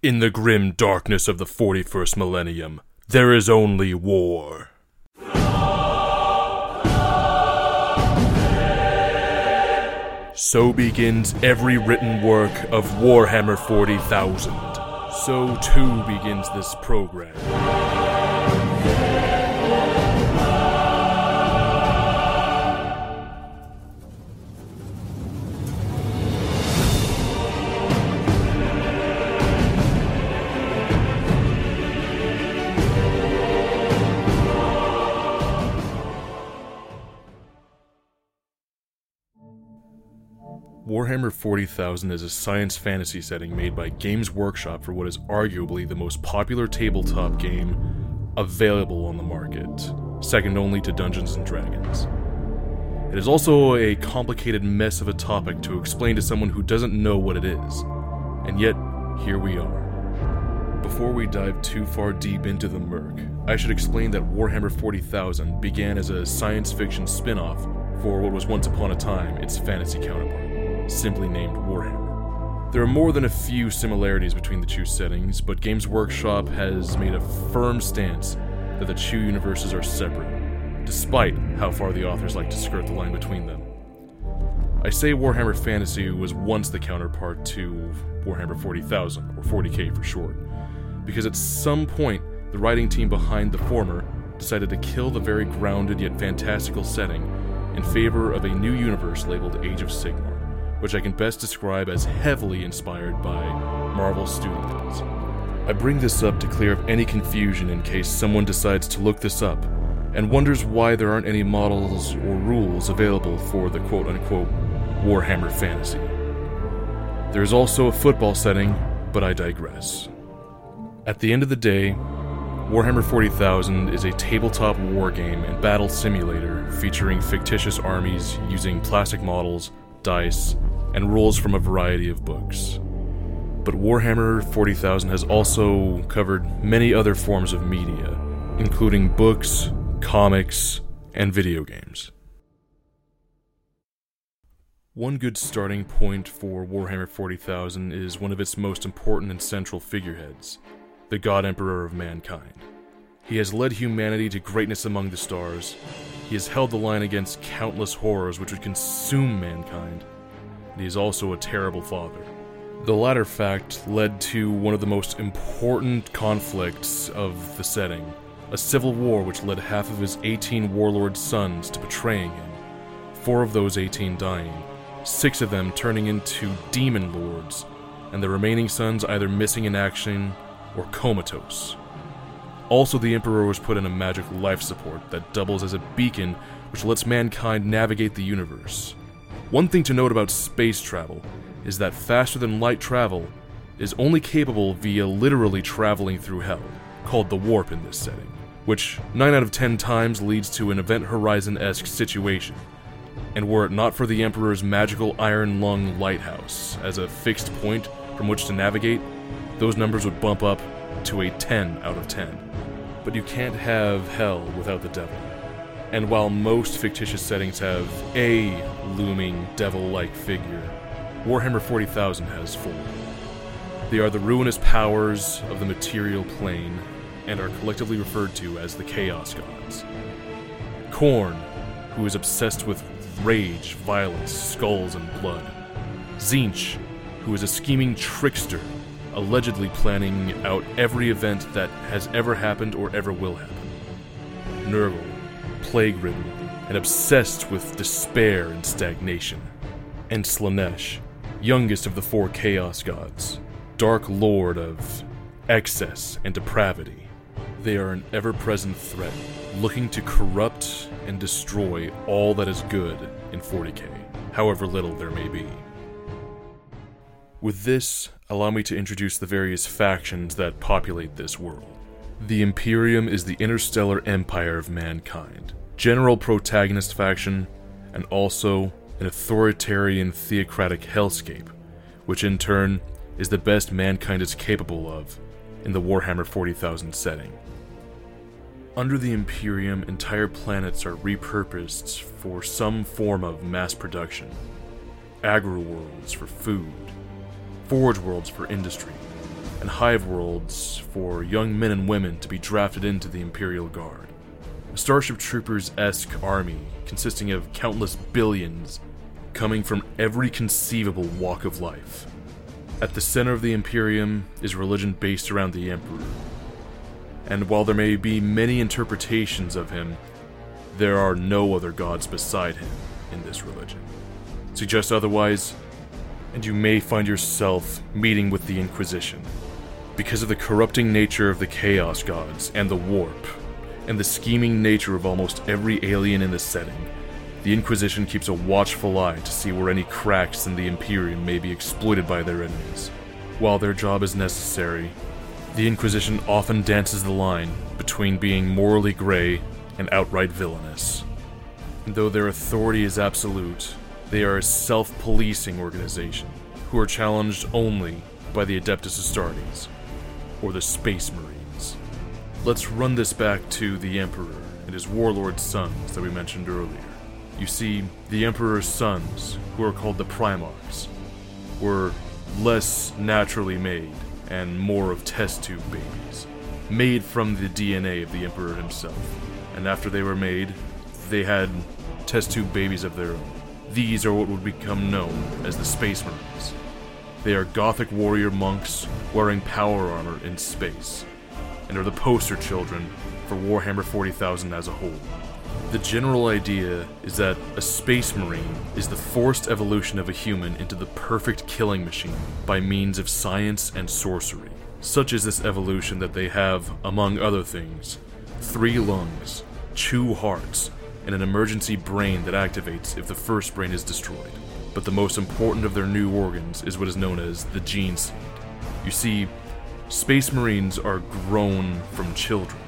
In the grim darkness of the 41st millennium, there is only war. So begins every written work of Warhammer 40,000. So too begins this program. Warhammer 40,000 is a science fantasy setting made by Games Workshop for what is arguably the most popular tabletop game available on the market, second only to Dungeons and Dragons. It is also a complicated mess of a topic to explain to someone who doesn't know what it is, and yet here we are. Before we dive too far deep into the murk, I should explain that Warhammer 40,000 began as a science fiction spin off for what was once upon a time its fantasy counterpart simply named Warhammer. There are more than a few similarities between the two settings, but Games Workshop has made a firm stance that the two universes are separate, despite how far the authors like to skirt the line between them. I say Warhammer Fantasy was once the counterpart to Warhammer 40,000, or 40k for short, because at some point, the writing team behind the former decided to kill the very grounded yet fantastical setting in favor of a new universe labeled Age of Sigmar which I can best describe as heavily inspired by Marvel Studios. I bring this up to clear up any confusion in case someone decides to look this up and wonders why there aren't any models or rules available for the quote unquote Warhammer fantasy. There is also a football setting, but I digress. At the end of the day, Warhammer 40,000 is a tabletop war game and battle simulator featuring fictitious armies using plastic models, dice, and rules from a variety of books. But Warhammer 40,000 has also covered many other forms of media, including books, comics, and video games. One good starting point for Warhammer 40,000 is one of its most important and central figureheads, the God Emperor of Mankind. He has led humanity to greatness among the stars. He has held the line against countless horrors which would consume mankind he is also a terrible father. The latter fact led to one of the most important conflicts of the setting a civil war which led half of his 18 warlord sons to betraying him, four of those 18 dying, six of them turning into demon lords, and the remaining sons either missing in action or comatose. Also, the Emperor was put in a magic life support that doubles as a beacon which lets mankind navigate the universe. One thing to note about space travel is that faster than light travel is only capable via literally traveling through hell, called the warp in this setting, which 9 out of 10 times leads to an Event Horizon esque situation. And were it not for the Emperor's magical Iron Lung lighthouse as a fixed point from which to navigate, those numbers would bump up to a 10 out of 10. But you can't have hell without the devil. And while most fictitious settings have a looming devil like figure, Warhammer 40,000 has four. They are the ruinous powers of the material plane and are collectively referred to as the Chaos Gods. Khorne, who is obsessed with rage, violence, skulls, and blood. Tzeentch, who is a scheming trickster, allegedly planning out every event that has ever happened or ever will happen. Nurgle, plague ridden, and obsessed with despair and stagnation. And Slaanesh, youngest of the four Chaos Gods, Dark Lord of excess and depravity. They are an ever present threat, looking to corrupt and destroy all that is good in 40k, however little there may be. With this, allow me to introduce the various factions that populate this world. The Imperium is the interstellar empire of mankind, general protagonist faction, and also an authoritarian theocratic hellscape, which in turn is the best mankind is capable of in the Warhammer 40,000 setting. Under the Imperium, entire planets are repurposed for some form of mass production. Agri worlds for food, forge worlds for industry, and hive worlds for young men and women to be drafted into the Imperial Guard. A Starship Troopers esque army consisting of countless billions coming from every conceivable walk of life. At the center of the Imperium is religion based around the Emperor. And while there may be many interpretations of him, there are no other gods beside him in this religion. Suggest otherwise, and you may find yourself meeting with the Inquisition. Because of the corrupting nature of the Chaos Gods and the Warp, and the scheming nature of almost every alien in the setting, the Inquisition keeps a watchful eye to see where any cracks in the Imperium may be exploited by their enemies. While their job is necessary, the Inquisition often dances the line between being morally gray and outright villainous. And though their authority is absolute, they are a self policing organization who are challenged only by the Adeptus Astartes, or the Space Marines. Let's run this back to the Emperor and his warlord sons that we mentioned earlier. You see, the Emperor's sons, who are called the Primarchs, were less naturally made and more of test tube babies, made from the DNA of the Emperor himself. And after they were made, they had test tube babies of their own. These are what would become known as the Space Marines. They are Gothic warrior monks wearing power armor in space, and are the poster children for Warhammer 40,000 as a whole. The general idea is that a Space Marine is the forced evolution of a human into the perfect killing machine by means of science and sorcery. Such is this evolution that they have, among other things, three lungs, two hearts, and an emergency brain that activates if the first brain is destroyed. But the most important of their new organs is what is known as the gene seed. You see, Space Marines are grown from children.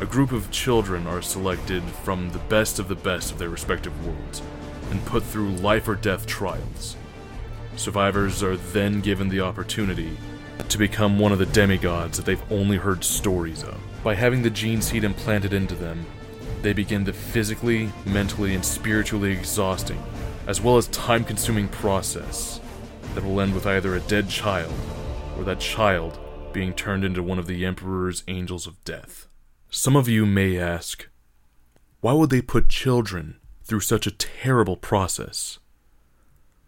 A group of children are selected from the best of the best of their respective worlds and put through life or death trials. Survivors are then given the opportunity to become one of the demigods that they've only heard stories of. By having the gene seed implanted into them, they begin the physically, mentally, and spiritually exhausting, as well as time consuming process that will end with either a dead child or that child being turned into one of the Emperor's angels of death. Some of you may ask, why would they put children through such a terrible process?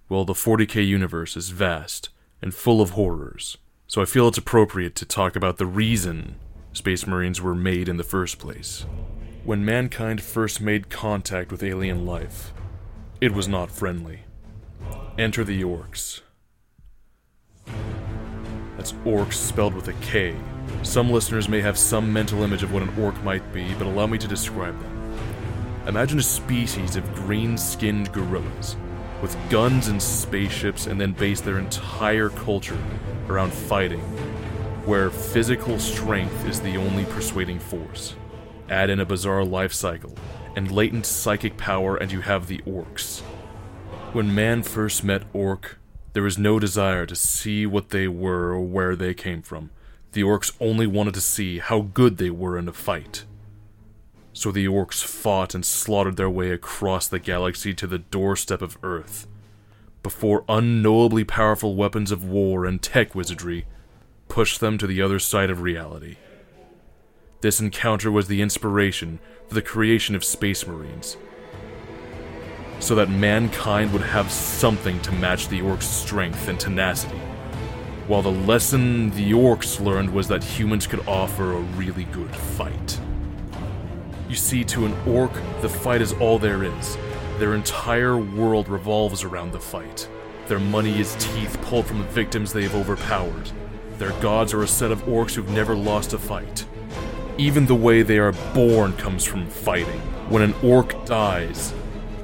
Well, the 40k universe is vast and full of horrors, so I feel it's appropriate to talk about the reason Space Marines were made in the first place. When mankind first made contact with alien life, it was not friendly. Enter the orks. That's orks spelled with a K. Some listeners may have some mental image of what an orc might be, but allow me to describe them. Imagine a species of green skinned gorillas with guns and spaceships, and then base their entire culture around fighting, where physical strength is the only persuading force. Add in a bizarre life cycle and latent psychic power, and you have the orks. When man first met Ork, there was no desire to see what they were or where they came from. The orks only wanted to see how good they were in a fight. So the orks fought and slaughtered their way across the galaxy to the doorstep of Earth, before unknowably powerful weapons of war and tech wizardry pushed them to the other side of reality. This encounter was the inspiration for the creation of Space Marines, so that mankind would have something to match the orks' strength and tenacity. While the lesson the orks learned was that humans could offer a really good fight. You see, to an ork, the fight is all there is. Their entire world revolves around the fight. Their money is teeth pulled from the victims they have overpowered. Their gods are a set of orks who've never lost a fight. Even the way they are born comes from fighting. When an ork dies,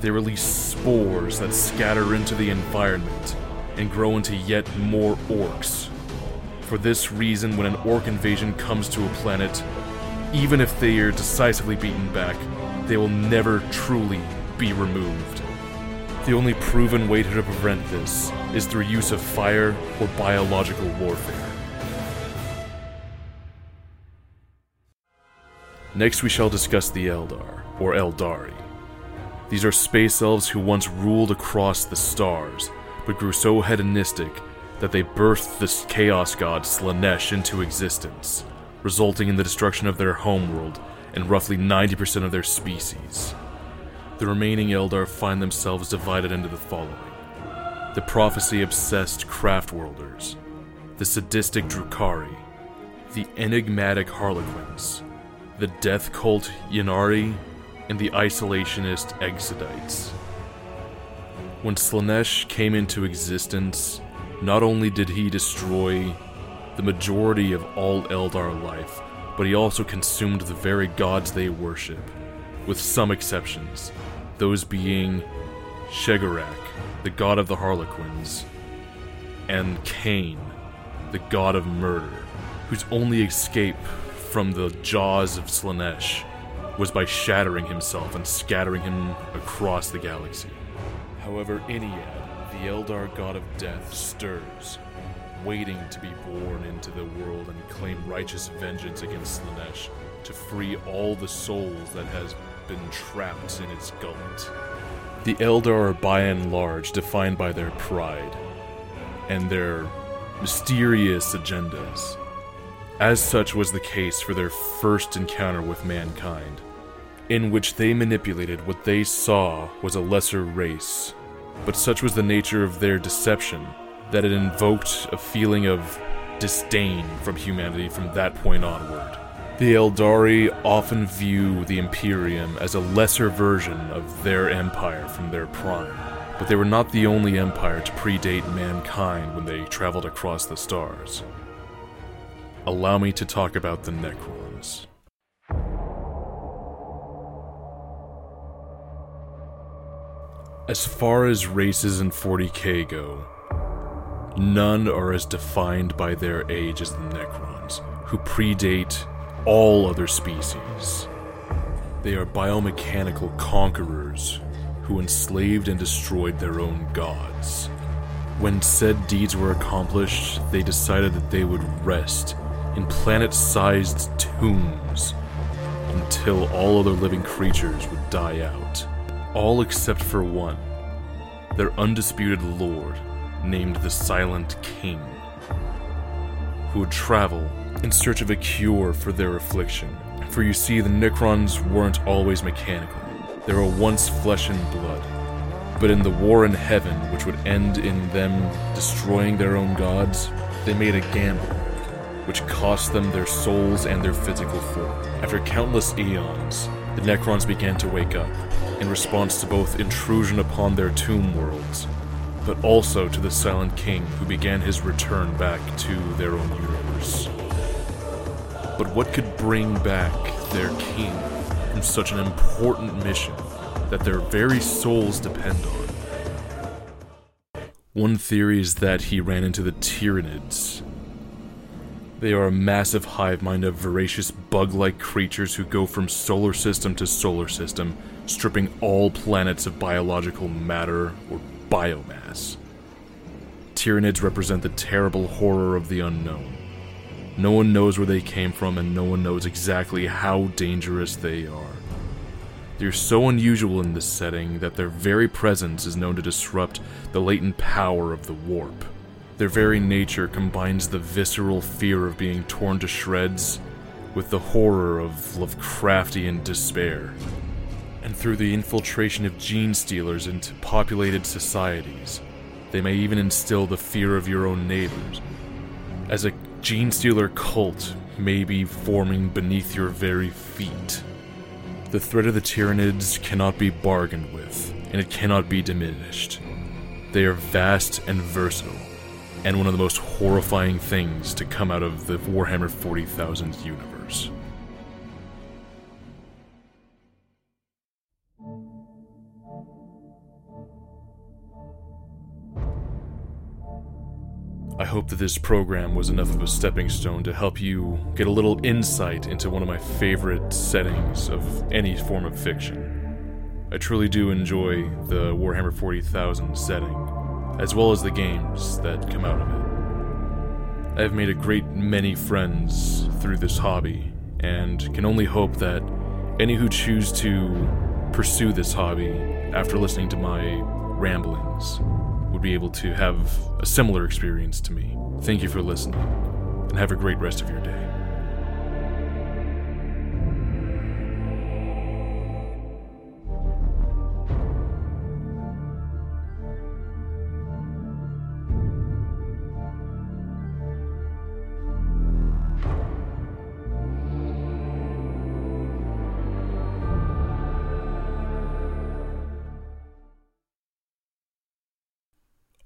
they release spores that scatter into the environment and grow into yet more orks. For this reason, when an ork invasion comes to a planet, even if they are decisively beaten back, they will never truly be removed. The only proven way to prevent this is through use of fire or biological warfare. Next, we shall discuss the Eldar, or Eldari. These are space elves who once ruled across the stars, but grew so hedonistic that they birthed the chaos god Slaanesh into existence, resulting in the destruction of their homeworld and roughly 90% of their species. The remaining Eldar find themselves divided into the following the prophecy obsessed Craftworlders, the sadistic Drukhari, the enigmatic Harlequins, the death cult Ynnari, and the isolationist Exodites. When Slaanesh came into existence, not only did he destroy the majority of all Eldar life, but he also consumed the very gods they worship, with some exceptions, those being Cegorach, the god of the Harlequins, and Khaine, the god of murder, whose only escape from the jaws of Slaanesh was by shattering himself and scattering him across the galaxy. However, Ynnead, the Eldar god of death, stirs, waiting to be born into the world and claim righteous vengeance against Slaanesh to free all the souls that has been trapped in its gullet. The Eldar are by and large defined by their pride and their mysterious agendas. As such was the case for their first encounter with mankind, in which they manipulated what they saw was a lesser race. But such was the nature of their deception that it invoked a feeling of disdain from humanity from that point onward. The Eldari often view the Imperium as a lesser version of their empire from their prime, but they were not the only empire to predate mankind when they traveled across the stars. Allow me to talk about the Necrons. As far as races in 40k go, none are as defined by their age as the Necrons, who predate all other species. They are biomechanical conquerors who enslaved and destroyed their own gods. When said deeds were accomplished, they decided that they would rest in planet sized tombs until all other living creatures would die out. All except for one, their undisputed lord, named the Silent King, who would travel in search of a cure for their affliction. For you see, the Necrons weren't always mechanical, they were once flesh and blood. But in the war in heaven, which would end in them destroying their own gods, they made a gamble, which cost them their souls and their physical form. After countless eons, the Necrons began to wake up, in response to both intrusion upon their tomb worlds, but also to the Silent King who began his return back to their own universe. But what could bring back their king from such an important mission that their very souls depend on? One theory is that he ran into the Tyranids. They are a massive hive mind of voracious bug like creatures who go from solar system to solar system, stripping all planets of biological matter or biomass. Tyranids represent the terrible horror of the unknown. No one knows where they came from, and no one knows exactly how dangerous they are. They're so unusual in this setting that their very presence is known to disrupt the latent power of the warp. Their very nature combines the visceral fear of being torn to shreds with the horror of Lovecraftian despair. And through the infiltration of gene stealers into populated societies, they may even instill the fear of your own neighbors. As a Gene Stealer cult may be forming beneath your very feet. The threat of the Tyranids cannot be bargained with, and it cannot be diminished. They are vast and versatile, and one of the most horrifying things to come out of the Warhammer 40,000 universe. I hope that this program was enough of a stepping stone to help you get a little insight into one of my favorite settings of any form of fiction. I truly do enjoy the Warhammer 40,000 setting, as well as the games that come out of it. I have made a great many friends through this hobby, and can only hope that any who choose to pursue this hobby after listening to my ramblings would be able to have a similar experience to me. Thank you for listening, and have a great rest of your day.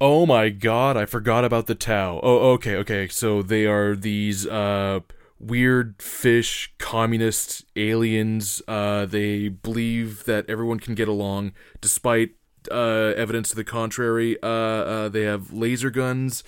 Oh my god, I forgot about the Tau. Oh, okay, okay. So they are these uh weird fish communist aliens. Uh they believe that everyone can get along despite uh evidence to the contrary. Uh, uh they have laser guns.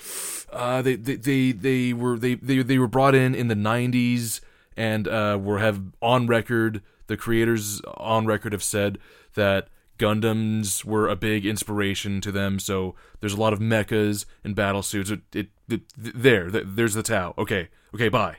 Uh they they they, they were they, they they were brought in in the 90s and uh were have on record the creators on record have said that Gundams were a big inspiration to them. So there's a lot of mechas and battle suits. It, it, it there, there's the Tau. Okay, okay, bye.